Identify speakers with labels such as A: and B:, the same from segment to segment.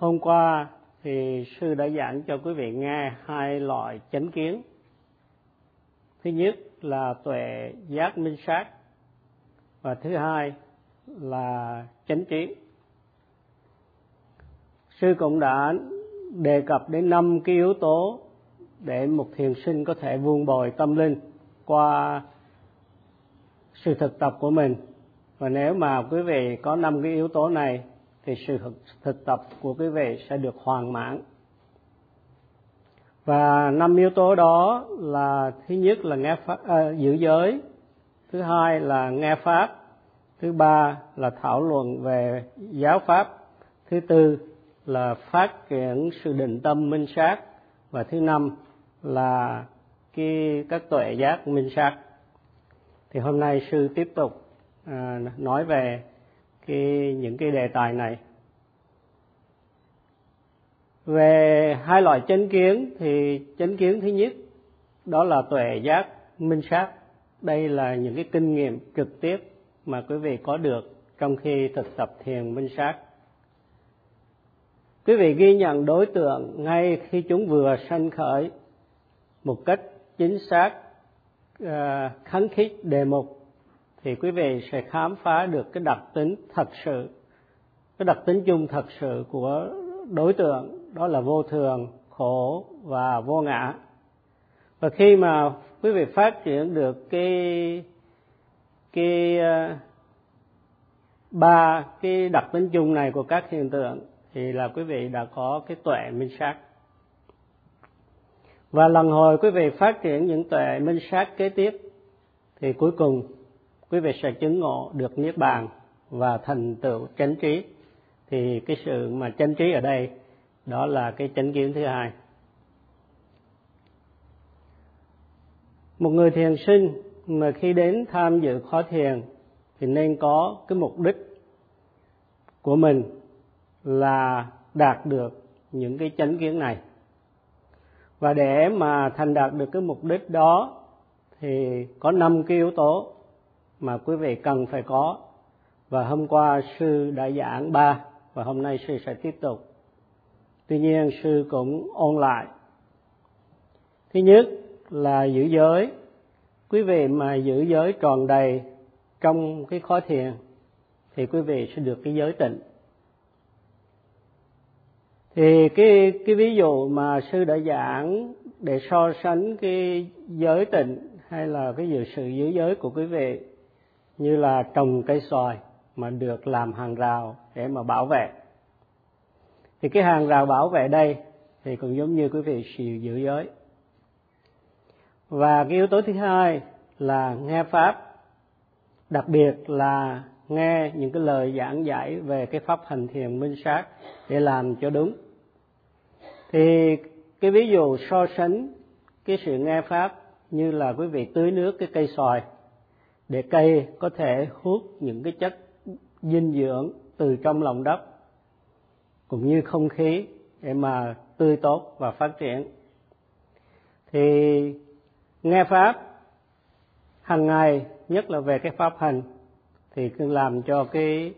A: hôm qua thì sư đã giảng cho quý vị nghe hai loại chánh kiến. Thứ nhất là tuệ giác minh sát và thứ hai là chánh trí sư cũng đã đề cập đến năm cái yếu tố để một thiền sinh có thể vuông bồi tâm linh qua sự thực tập của mình. Và nếu mà quý vị có năm cái yếu tố này thì sự thực tập của quý vị sẽ được hoàn mãn. Và năm yếu tố đó là thứ nhất là nghe pháp, à, giữ giới thứ hai là nghe pháp thứ ba là thảo luận về giáo pháp thứ tư là phát triển sự định tâm minh sát và thứ năm là cái các tuệ giác minh sát. Thì hôm nay sư tiếp tục à, nói về cái, những cái đề tài này. Về hai loại chánh kiến thì chánh kiến thứ nhất, đó là tuệ giác, minh sát. Đây là những cái kinh nghiệm trực tiếp mà quý vị có được trong khi thực tập thiền minh sát. Quý vị ghi nhận đối tượng ngay khi chúng vừa sanh khởi một cách chính xác khánh kháng khích đề mục thì quý vị sẽ khám phá được cái đặc tính thật sự, cái đặc tính chung thật sự của đối tượng, đó là vô thường, khổ và vô ngã. Và khi mà quý vị phát triển được cái cái ờ, ba cái đặc tính chung này của các hiện tượng thì là quý vị đã có cái tuệ minh sát. Và lần hồi quý vị phát triển những tuệ minh sát kế tiếp thì cuối cùng quý vị sẽ chứng ngộ được niết bàn và thành tựu chánh trí. Thì cái sự mà chánh trí ở đây, đó là cái chánh kiến thứ hai. Một người thiền sinh mà khi đến tham dự khóa thiền thì nên có cái mục đích của mình là đạt được những cái chánh kiến này. Và để mà thành đạt được cái mục đích đó thì có năm cái yếu tố mà quý vị cần phải có. Và hôm qua sư đã giảng ba, và hôm nay sư sẽ tiếp tục. Tuy nhiên, sư cũng ôn lại. Thứ nhất là giữ giới. Quý vị mà giữ giới tròn đầy trong cái khó thiền, thì quý vị sẽ được cái giới tịnh. Thì cái cái ví dụ mà sư đã giảng để so sánh cái giới tịnh hay là cái dự sự giữ giới của quý vị như là trồng cây xoài mà được làm hàng rào để mà bảo vệ. Thì cái hàng rào bảo vệ đây thì cũng giống như quý vị sự giữ giới. Và cái yếu tố thứ hai là nghe pháp, đặc biệt là nghe những cái lời giảng giải về cái pháp hành thiền minh sát để làm cho đúng. Thì cái ví dụ so sánh cái sự nghe pháp như là quý vị tưới nước cái cây xoài để cây có thể hút những cái chất dinh dưỡng từ trong lòng đất, cũng như không khí để mà tươi tốt và phát triển. Thì nghe pháp hàng ngày, nhất là về cái pháp hành, thì cứ làm cho cái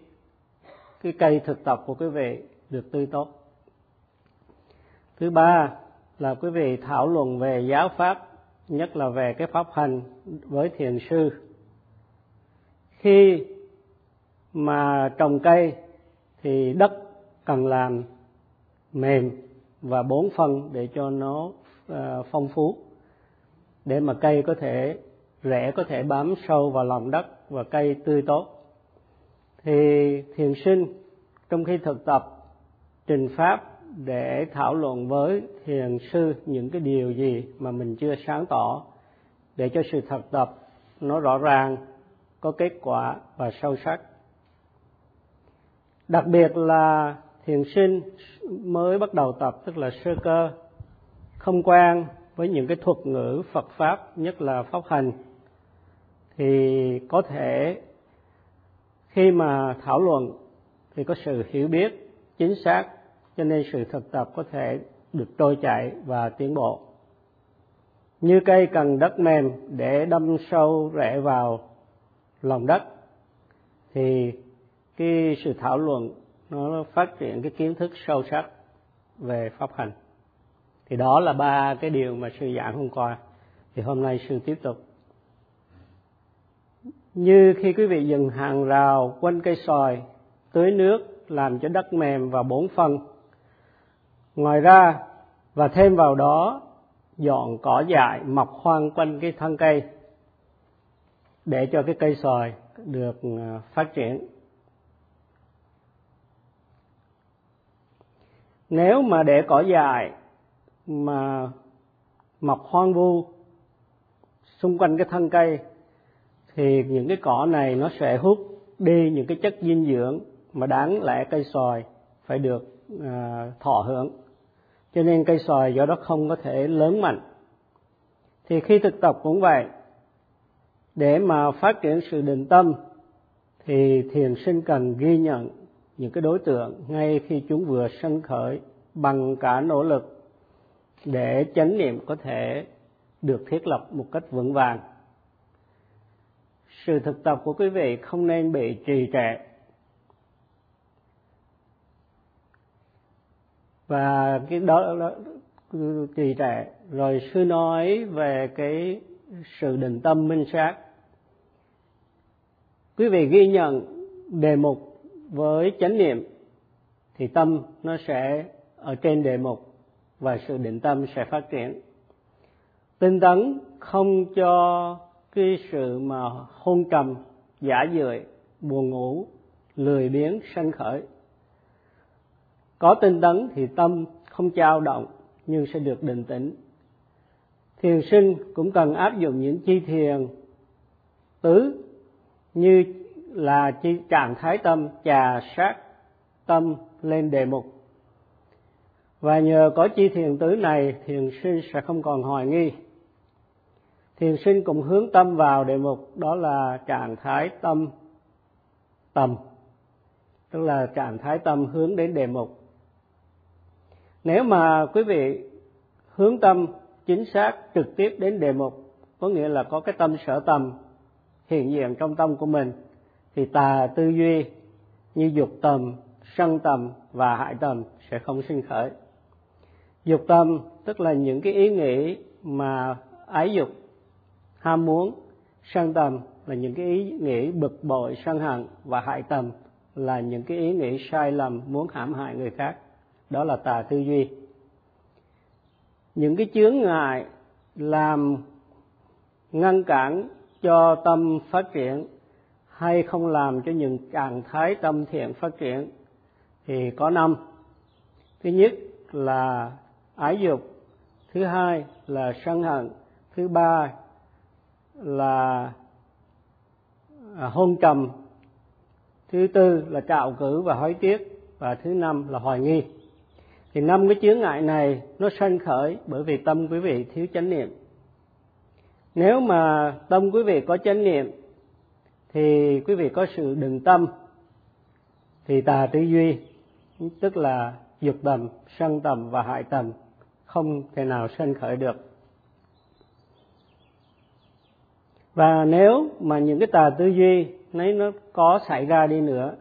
A: cái cây thực tập của quý vị được tươi tốt. Thứ ba là quý vị thảo luận về giáo pháp, nhất là về cái pháp hành với thiền sư khi mà trồng cây thì đất cần làm mềm và bốn phân để cho nó ờ, phong phú, để mà cây có thể, rễ có thể bám sâu vào lòng đất và cây tươi tốt. Thì thiền sinh trong khi thực tập trình pháp để thảo luận với thiền sư những cái điều gì mà mình chưa sáng tỏ, để cho sự thực tập nó rõ ràng có kết quả và sâu sắc. Đặc biệt là thiền sinh mới bắt đầu tập, tức là sơ cơ, không quen với những cái thuật ngữ Phật pháp, nhất là pháp hành, thì có thể khi mà thảo luận thì có sự hiểu biết chính xác, cho nên sự thực tập có thể được trôi chảy và tiến bộ. Như cây cần đất mềm để đâm sâu rễ vào lòng đất. Thì cái sự thảo luận nó phát triển cái kiến thức sâu sắc về pháp hành. Thì đó là ba cái điều mà sư giảng hôm qua. Thì hôm nay sư tiếp tục. Như khi quý vị dừng hàng rào quanh cây sòi, tưới nước làm cho đất mềm và bổn phân ngoài ra, và thêm vào đó, dọn cỏ dại mọc hoang quanh cái thân cây để cho cái cây sòi được à, phát triển. Nếu mà để cỏ dài, mà mọc hoang vu xung quanh cái thân cây thì những cái cỏ này nó sẽ hút đi những cái chất dinh dưỡng mà đáng lẽ cây sòi phải được à, thọ hưởng. Cho nên cây sòi do đó không có thể lớn mạnh. Thì khi thực tập cũng vậy để mà phát triển sự định tâm thì thiền sinh cần ghi nhận những cái đối tượng ngay khi chúng vừa sân khởi bằng cả nỗ lực để chánh niệm có thể được thiết lập một cách vững vàng. Sự thực tập của quý vị không nên bị trì trệ. Và cái đó, đó trì trệ. Rồi sư nói về cái sự định tâm minh sát. Quý vị ghi nhận đề mục với chánh niệm, thì tâm nó sẽ ở trên đề mục và sự định tâm sẽ phát triển. Tinh tấn không cho cái sự mà hôn trầm, giả dưỡi buồn ngủ, lười biếng sanh khởi. Có tinh tấn thì tâm không trao động, nhưng sẽ được định tĩnh thiền sinh cũng cần áp dụng những chi thiền tứ như là chi, trạng thái tâm, trà sát tâm lên đề mục. Và nhờ có chi thiền tứ này, thiền sinh sẽ không còn hoài nghi. Thiền sinh cũng hướng tâm vào đề mục, đó là trạng thái tâm, tầm, tức là trạng thái tâm hướng đến đề mục. Nếu mà quý vị hướng tâm chính xác trực tiếp đến đề mục, có nghĩa là có cái tâm sở tầm hiện diện trong tâm của mình, thì tà tư duy như dục tầm, sân tầm và hại tầm sẽ không sinh khởi. Dục tâm tức là những cái ý nghĩ mà ái dục, ham muốn, sân tầm là những cái ý nghĩ bực bội, sân hận và hại tầm là những cái ý nghĩ sai lầm muốn hãm hại người khác. Đó là tà tư duy những cái chướng ngại làm ngăn cản cho tâm phát triển hay không làm cho những trạng thái tâm thiện phát triển thì có năm. Thứ nhất là ái dục, thứ hai là sân hận, thứ ba là à, hôn trầm, thứ tư là trạo cử và hối tiếc và thứ năm là hoài nghi thì năm cái chướng ngại này nó sanh khởi bởi vì tâm quý vị thiếu chánh niệm. Nếu mà tâm quý vị có chánh niệm, thì quý vị có sự đừng tâm, thì tà tư duy, tức là dục tầm, sân tầm và hại tầm, không thể nào sanh khởi được. Và nếu mà những cái tà tư duy nấy nó có xảy ra đi nữa,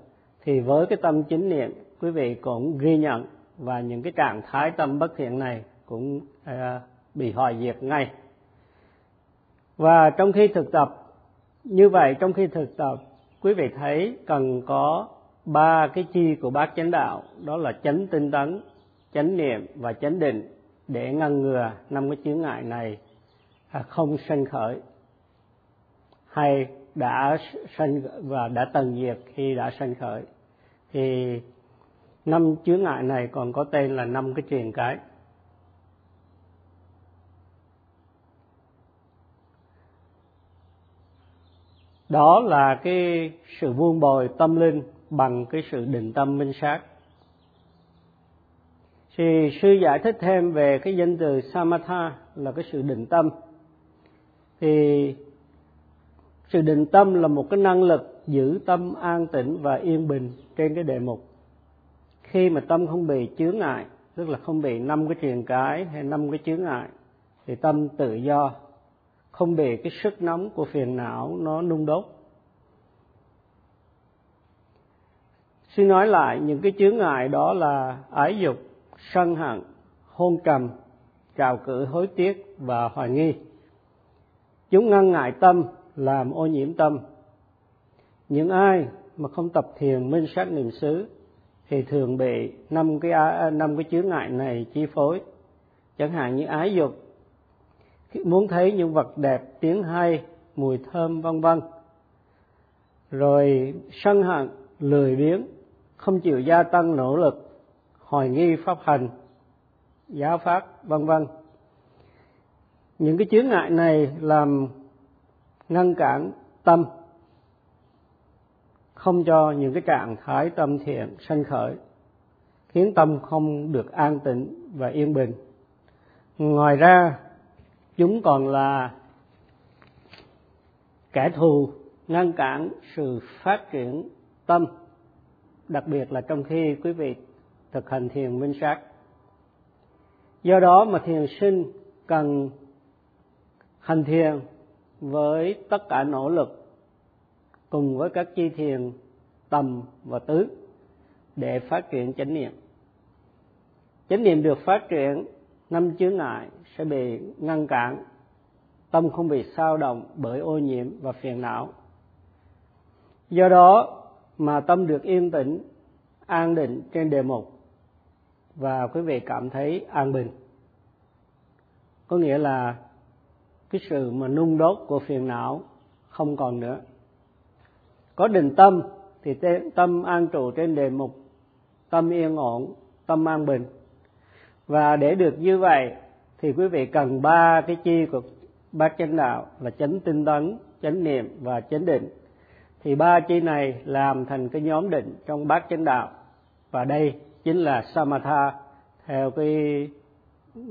A: thì với cái tâm chính niệm, quý vị cũng ghi nhận và những cái trạng thái tâm bất thiện này cũng à, bị hoại diệt ngay. Và trong khi thực tập, như vậy trong khi thực tập, quý vị thấy cần có ba cái chi của bác chánh đạo, đó là chánh tinh tấn, chánh niệm và chánh định để ngăn ngừa năm cái chướng ngại này à, không sanh khởi, hay đã sanh và đã tận diệt khi đã sanh khởi. Thì năm chướng ngại này còn có tên là năm cái triền cái. Đó là cái sự vuông bồi tâm linh bằng cái sự định tâm minh sát. Thì sư giải thích thêm về cái danh từ samatha là cái sự định tâm. Thì sự định tâm là một cái năng lực giữ tâm an tĩnh và yên bình trên cái đề mục khi mà tâm không bị chướng ngại, tức là không bị năm cái truyền cái hay năm cái chướng ngại, thì tâm tự do. Không bị cái sức nóng của phiền não nó nung đốt. Xin nói lại, những cái chướng ngại đó là ái dục, sân hận, hôn trầm, trào cử hối tiếc và hoài nghi. Chúng ngăn ngại tâm, làm ô nhiễm tâm. Những ai mà không tập thiền minh sát niệm xứ thì thường bị năm cái à, năm cái chướng ngại này chi phối. Chẳng hạn như ái dục muốn thấy những vật đẹp, tiếng hay, mùi thơm, vân vân. Rồi sân hận, lười biếng, không chịu gia tăng nỗ lực, hoài nghi pháp hành giáo pháp, vân vân. Những cái chướng ngại này làm ngăn cản tâm không cho những cái trạng thái tâm thiện sanh khởi, khiến tâm không được an tĩnh và yên bình. Ngoài ra, chúng còn là kẻ thù ngăn cản sự phát triển tâm, đặc biệt là trong khi quý vị thực hành thiền minh sát. Do đó mà thiền sinh cần hành thiền với tất cả nỗ lực cùng với các chi thiền tầm và tứ để phát triển chánh niệm. Chánh niệm được phát triển, năm chướng ngại sẽ bị ngăn cản, tâm không bị sao động bởi ô nhiễm và phiền não. Do đó mà tâm được yên tĩnh, an định trên đề mục. Và quý vị cảm thấy an bình. Có nghĩa là cái sự mà nung đốt của phiền não không còn nữa có định tâm, thì tâm an trụ trên đề mục tâm yên ổn, tâm an bình. Và để được như vậy, thì quý vị cần ba cái chi của bát chánh đạo là chánh tinh tấn, chánh niệm và chánh định. Thì ba chi này làm thành cái nhóm định trong bát chánh đạo. Và đây chính là samatha, theo cái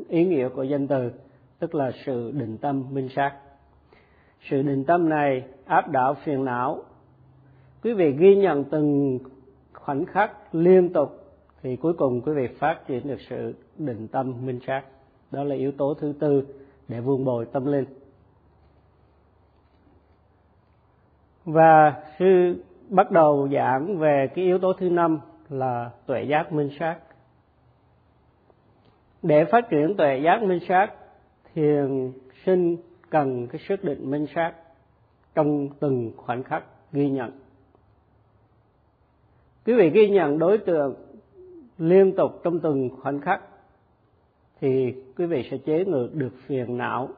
A: ý nghĩa của danh từ, tức là sự định tâm minh sát. Sự định tâm này áp đảo phiền não quý vị ghi nhận từng khoảnh khắc liên tục thì cuối cùng quý vị phát triển được sự định tâm minh sát. Đó là yếu tố thứ tư để vun bồi tâm linh. Và sư bắt đầu giảng về cái yếu tố thứ năm là tuệ giác minh sát. Để phát triển tuệ giác minh sát, thiền sinh cần cái sức định minh sát trong từng khoảnh khắc ghi nhận quý vị ghi nhận đối tượng liên tục trong từng khoảnh khắc thì quý vị sẽ chế ngự được phiền não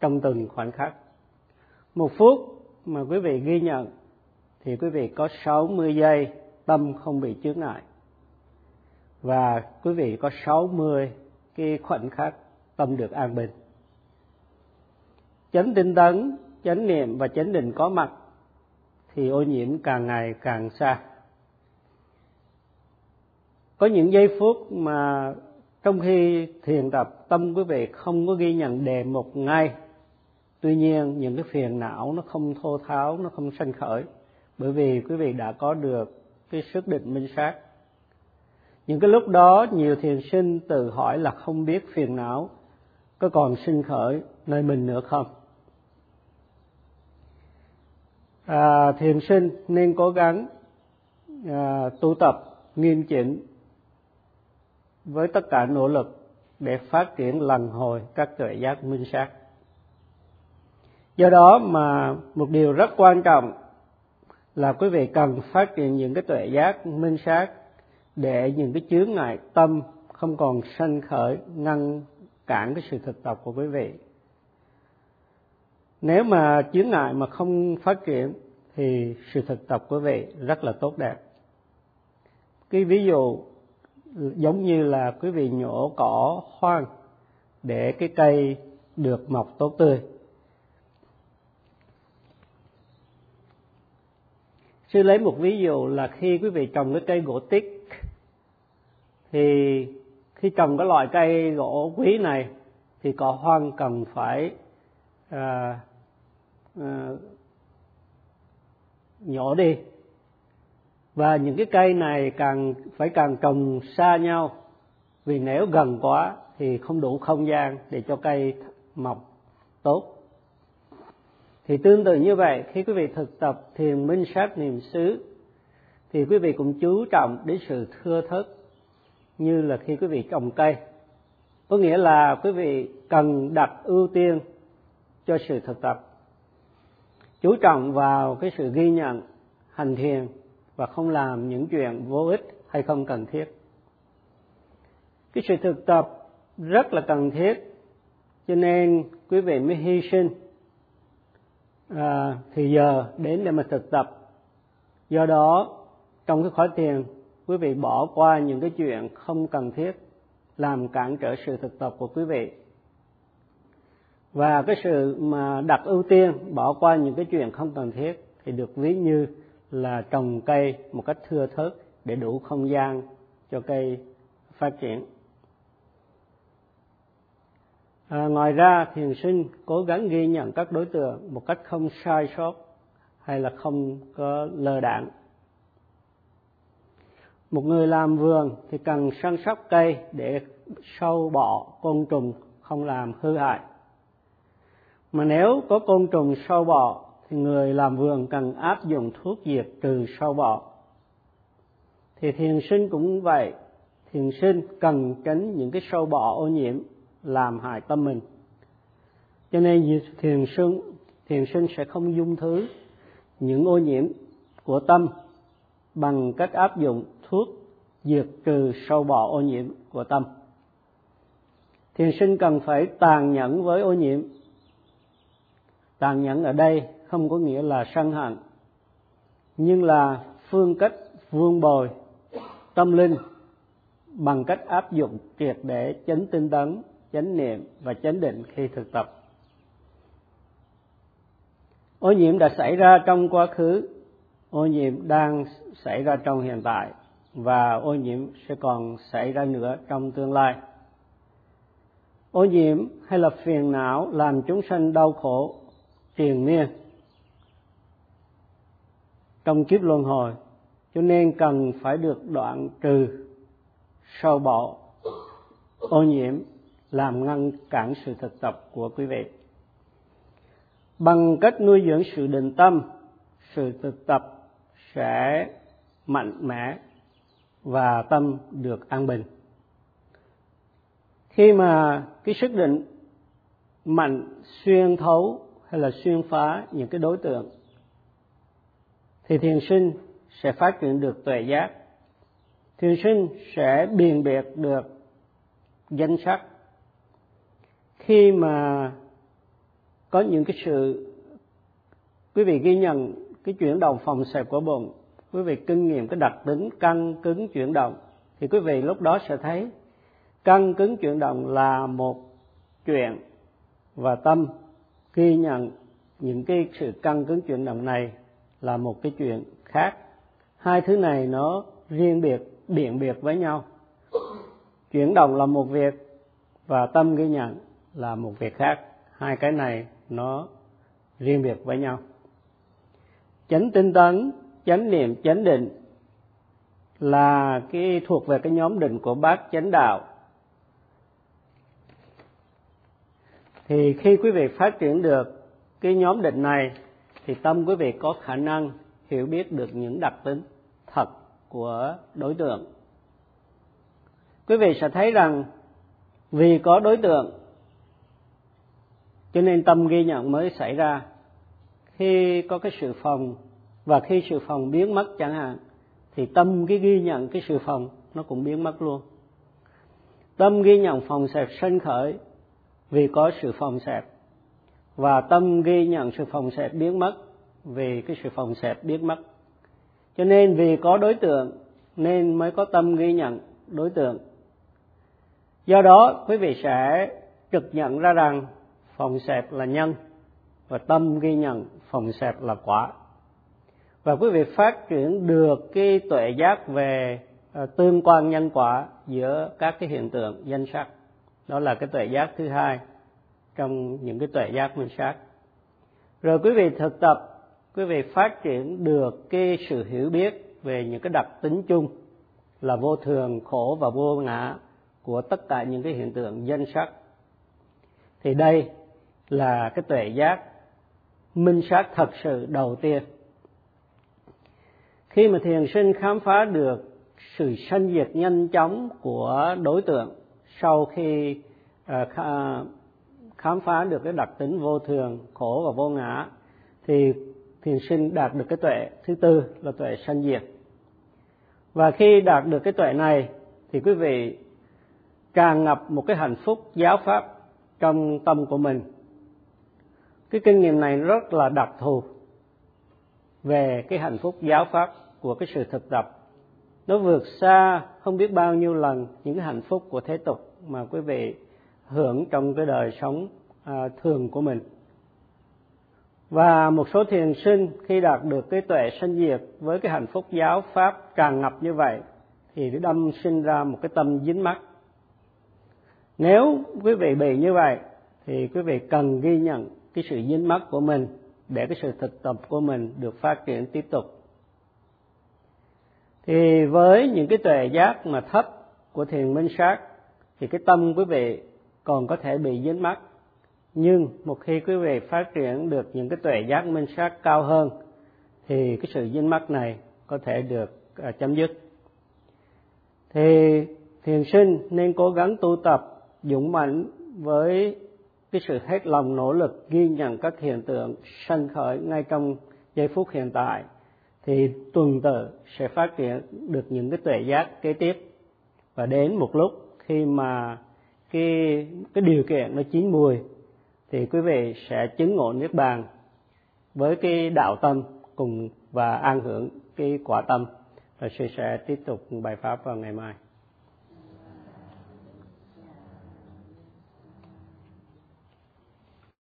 A: trong từng khoảnh khắc. Một phút mà quý vị ghi nhận thì quý vị có 60 giây tâm không bị chướng ngại. Và quý vị có 60 cái khoảnh khắc tâm được an bình. Chánh tinh tấn, chánh niệm và chánh định có mặt thì ô nhiễm càng ngày càng xa có những giây phút mà trong khi thiền tập tâm quý vị không có ghi nhận đề mục ngay. Tuy nhiên những cái phiền não nó không thô tháo nó không sanh khởi bởi vì quý vị đã có được cái sức định minh sát. Những cái lúc đó nhiều thiền sinh tự hỏi là không biết phiền não có còn sinh khởi nơi mình nữa không? À, thiền sinh nên cố gắng à, tu tập nghiêm chỉnh với tất cả nỗ lực để phát triển lần hồi các tuệ giác minh sát. Do đó mà một điều rất quan trọng là quý vị cần phát triển những cái tuệ giác minh sát để những cái chướng ngại tâm không còn sanh khởi, ngăn cản cái sự thực tập của quý vị. Nếu mà chướng ngại mà không phát triển thì sự thực tập của quý vị rất là tốt đẹp. Cái ví dụ giống như là quý vị nhổ cỏ hoang để cái cây được mọc tốt tươi. Sư lấy một ví dụ là khi quý vị trồng cái cây gỗ tích thì khi trồng cái loại cây gỗ quý này thì cỏ hoang cần phải à, à, nhổ đi và những cái cây này càng, phải càng trồng xa nhau. Vì nếu gần quá thì không đủ không gian để cho cây mọc tốt. Thì tương tự như vậy, khi quý vị thực tập thiền minh sát niệm xứ, thì quý vị cũng chú trọng đến sự thưa thớt, như là khi quý vị trồng cây. Có nghĩa là quý vị cần đặt ưu tiên cho sự thực tập. Chú trọng vào cái sự ghi nhận, hành thiền và không làm những chuyện vô ích hay không cần thiết. Cái sự thực tập rất là cần thiết cho nên quý vị mới hy sinh à, thì giờ đến để mà thực tập. Do đó trong cái khóa tiền quý vị bỏ qua những cái chuyện không cần thiết làm cản trở sự thực tập của quý vị. Và cái sự mà đặt ưu tiên bỏ qua những cái chuyện không cần thiết thì được ví như là trồng cây một cách thưa thớt để đủ không gian cho cây phát triển. À, ngoài ra thiền sinh cố gắng ghi nhận các đối tượng một cách không sai sót hay là không có lơ đạn một người làm vườn thì cần săn sóc cây để sâu bọ côn trùng không làm hư hại. Mà nếu có côn trùng sâu bọ người làm vườn cần áp dụng thuốc diệt trừ sâu bọ. Thì thiền sinh cũng vậy. Thiền sinh cần tránh những cái sâu bọ ô nhiễm làm hại tâm mình. Cho nên thiền sinh thiền sinh sẽ không dung thứ những ô nhiễm của tâm bằng cách áp dụng thuốc diệt trừ sâu bọ ô nhiễm của tâm. Thiền sinh cần phải tàn nhẫn với ô nhiễm. Tàn nhẫn ở đây không có nghĩa là sân hận, nhưng là phương cách vương bồi tâm linh bằng cách áp dụng triệt để chánh tinh tấn, chánh niệm và chánh định khi thực tập. Ô nhiễm đã xảy ra trong quá khứ, ô nhiễm đang xảy ra trong hiện tại, và ô nhiễm sẽ còn xảy ra nữa trong tương lai. Ô nhiễm hay là phiền não làm chúng sanh đau khổ, triền miên trong kiếp luân hồi. Cho nên cần phải được đoạn trừ sâu bỏ ô nhiễm, làm ngăn cản sự thực tập của quý vị. Bằng cách nuôi dưỡng sự định tâm, sự thực tập sẽ mạnh mẽ và tâm được an bình. Khi mà cái sức định mạnh xuyên thấu hay là xuyên phá những cái đối tượng thì thiền sinh sẽ phát triển được tuệ giác. Thiền sinh sẽ biền biệt được danh sắc. Khi mà có những cái sự, quý vị ghi nhận cái chuyển động phòng xẹp của bụng, quý vị kinh nghiệm cái đặc tính căng cứng chuyển động, thì quý vị lúc đó sẽ thấy căng cứng chuyển động là một chuyện và tâm ghi nhận những cái sự căng cứng chuyển động này là một cái chuyện khác. Hai thứ này nó riêng biệt, biện biệt với nhau. Chuyển động là một việc và tâm ghi nhận là một việc khác. Hai cái này nó riêng biệt với nhau. Chánh tinh tấn, chánh niệm, chánh định là cái thuộc về cái nhóm định của bác chánh đạo. Thì khi quý vị phát triển được cái nhóm định này thì tâm quý vị có khả năng hiểu biết được những đặc tính thật của đối tượng. Quý vị sẽ thấy rằng vì có đối tượng, cho nên tâm ghi nhận mới xảy ra. Khi có cái sự phòng và khi sự phòng biến mất chẳng hạn, thì tâm cái ghi nhận cái sự phòng nó cũng biến mất luôn. Tâm ghi nhận phòng xẹp sân khởi vì có sự phòng xẹp và tâm ghi nhận sự phòng xẹp biến mất, vì cái sự phòng xẹp biến mất. Cho nên vì có đối tượng, nên mới có tâm ghi nhận đối tượng. Do đó, quý vị sẽ trực nhận ra rằng phòng xẹp là nhân, và tâm ghi nhận phòng xẹp là quả. Và quý vị phát triển được cái tuệ giác về ờ, tương quan nhân quả giữa các cái hiện tượng danh sắc. Đó là cái tuệ giác thứ hai trong những cái tuệ giác minh sát. Rồi quý vị thực tập quý vị phát triển được cái sự hiểu biết về những cái đặc tính chung là vô thường khổ và vô ngã của tất cả những cái hiện tượng danh sắc. Thì đây là cái tuệ giác minh sát thật sự đầu tiên. Khi mà thiền sinh khám phá được sự sanh diệt nhanh chóng của đối tượng sau khi uh, khám phá được cái đặc tính vô thường, khổ và vô ngã, thì thiền sinh đạt được cái tuệ thứ tư là tuệ sanh diệt. Và khi đạt được cái tuệ này, thì quý vị càng ngập một cái hạnh phúc giáo pháp trong tâm của mình. Cái kinh nghiệm này rất là đặc thù về cái hạnh phúc giáo pháp của cái sự thực tập. Nó vượt xa không biết bao nhiêu lần những cái hạnh phúc của thế tục mà quý vị hưởng trong cái đời sống à, thường của mình. Và một số thiền sinh khi đạt được cái tuệ sanh diệt với cái hạnh phúc giáo pháp tràn ngập như vậy thì đâm sinh ra một cái tâm dính mắc. Nếu quý vị bị như vậy thì quý vị cần ghi nhận cái sự dính mắc của mình để cái sự thực tập của mình được phát triển tiếp tục. Thì với những cái tuệ giác mà thấp của thiền minh sát thì cái tâm quý vị còn có thể bị dính mắc nhưng một khi quý vị phát triển được những cái tuệ giác minh sát cao hơn, thì cái sự dính mắc này có thể được à, chấm dứt. Thì thiền sinh nên cố gắng tu tập, dũng mãnh với cái sự hết lòng nỗ lực ghi nhận các hiện tượng sanh khởi ngay trong giây phút hiện tại, thì tuần tự sẽ phát triển được những cái tuệ giác kế tiếp. Và đến một lúc khi mà cái cái điều kiện nó chín mùi, thì quý vị sẽ chứng ngộ niết bàn với cái đạo tâm cùng và an hưởng cái quả tâm. Và sư sẽ tiếp tục bài pháp vào ngày mai.